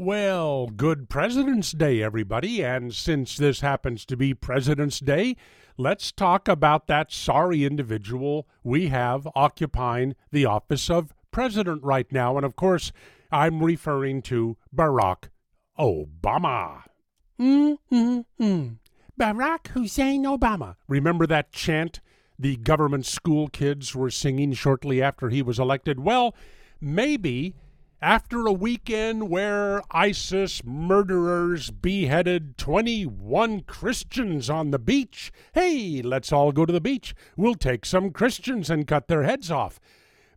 Well, good President's Day, everybody. And since this happens to be President's Day, let's talk about that sorry individual we have occupying the office of president right now. And of course, I'm referring to Barack Obama. Mm-hmm. Barack Hussein Obama. Remember that chant the government school kids were singing shortly after he was elected? Well, maybe after a weekend where ISIS murderers beheaded 21 Christians on the beach. Hey, let's all go to the beach. We'll take some Christians and cut their heads off.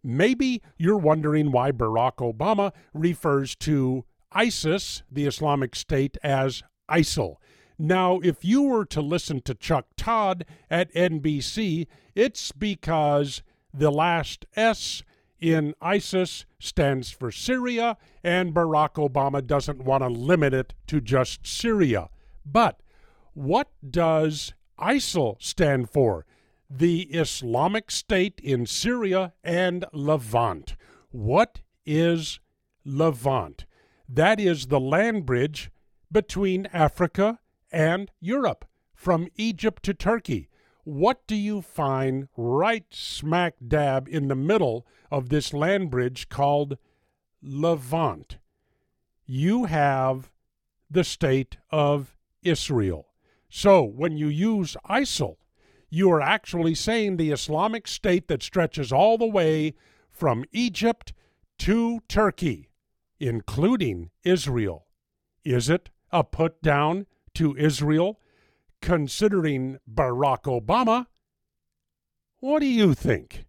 Maybe you're wondering why Barack Obama refers to ISIS, the Islamic State, as ISIL. Now, if you were to listen to Chuck Todd at NBC, it's because the last S in ISIS stands for Syria, and Barack Obama doesn't want to limit it to just Syria. But what does ISIL stand for? The Islamic State in Syria and Levant. What is Levant? That is the land bridge between Africa and Europe, from Egypt to Turkey what do you find right smack dab in the middle of this land bridge called Levant? You have the state of Israel. So when you use ISIL, you are actually saying the Islamic State that stretches all the way from Egypt to Turkey, including Israel. Is it a put down to Israel considering Barack Obama. What do you think?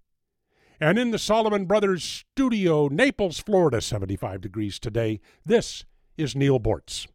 And in the Solomon Brothers studio, Naples, Florida, 75 degrees today, this is Neal Boortz.